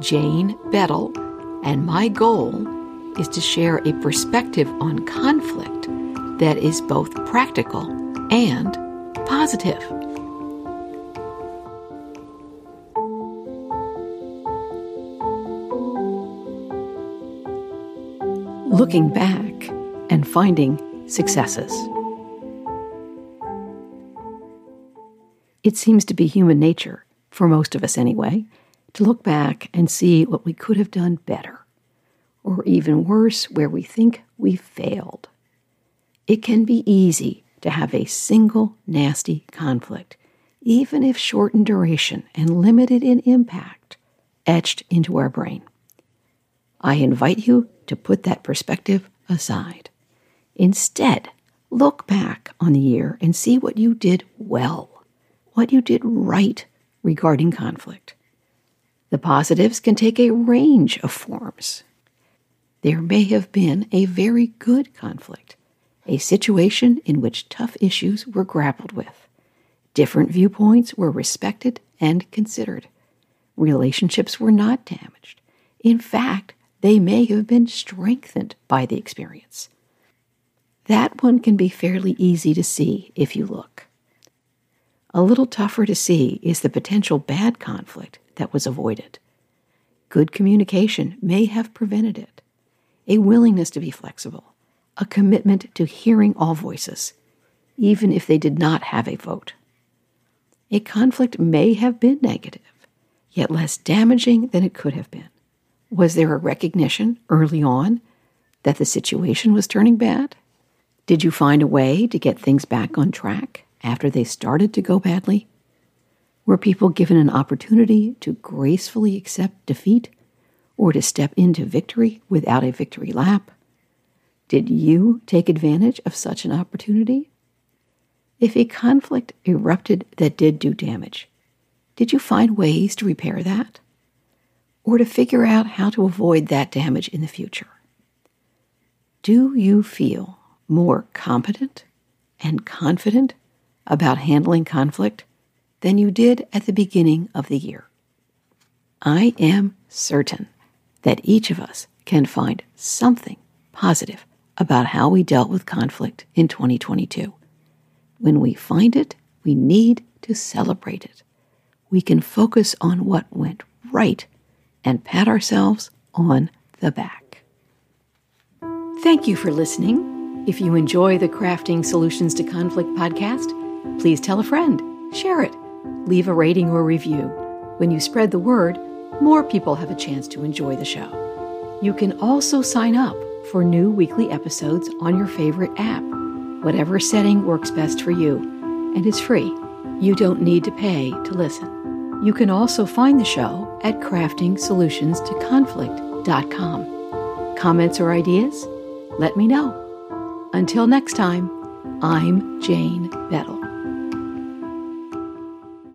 Jane Bettel, and my goal is to share a perspective on conflict that is both practical and positive. Looking back and finding successes. It seems to be human nature, for most of us anyway, to look back and see what we could have done better, or even worse, where we think we failed. It can be easy to have a single nasty conflict, even if short in duration and limited in impact, etched into our brain. I invite you to put that perspective aside. Instead, look back on the year and see what you did well, what you did right regarding conflict. The positives can take a range of forms. There may have been a very good conflict, a situation in which tough issues were grappled with. Different viewpoints were respected and considered. Relationships were not damaged. In fact, they may have been strengthened by the experience. That one can be fairly easy to see if you look. A little tougher to see is the potential bad conflict that was avoided. Good communication may have prevented it. A willingness to be flexible, a commitment to hearing all voices, even if they did not have a vote. A conflict may have been negative, yet less damaging than it could have been. Was there a recognition early on that the situation was turning bad? Did you find a way to get things back on track after they started to go badly? Were people given an opportunity to gracefully accept defeat or to step into victory without a victory lap? Did you take advantage of such an opportunity? If a conflict erupted that did do damage, did you find ways to repair that? Or to figure out how to avoid that damage in the future? Do you feel more competent and confident about handling conflict than you did at the beginning of the year. I am certain that each of us can find something positive about how we dealt with conflict in 2022. When we find it, we need to celebrate it. We can focus on what went right and pat ourselves on the back. Thank you for listening. If you enjoy the Crafting Solutions to Conflict podcast, please tell a friend, share it leave a rating or review. When you spread the word, more people have a chance to enjoy the show. You can also sign up for new weekly episodes on your favorite app, whatever setting works best for you, and is free. You don't need to pay to listen. You can also find the show at craftingsolutionstoconflict.com. Comments or ideas? Let me know. Until next time, I'm Jane Bettel.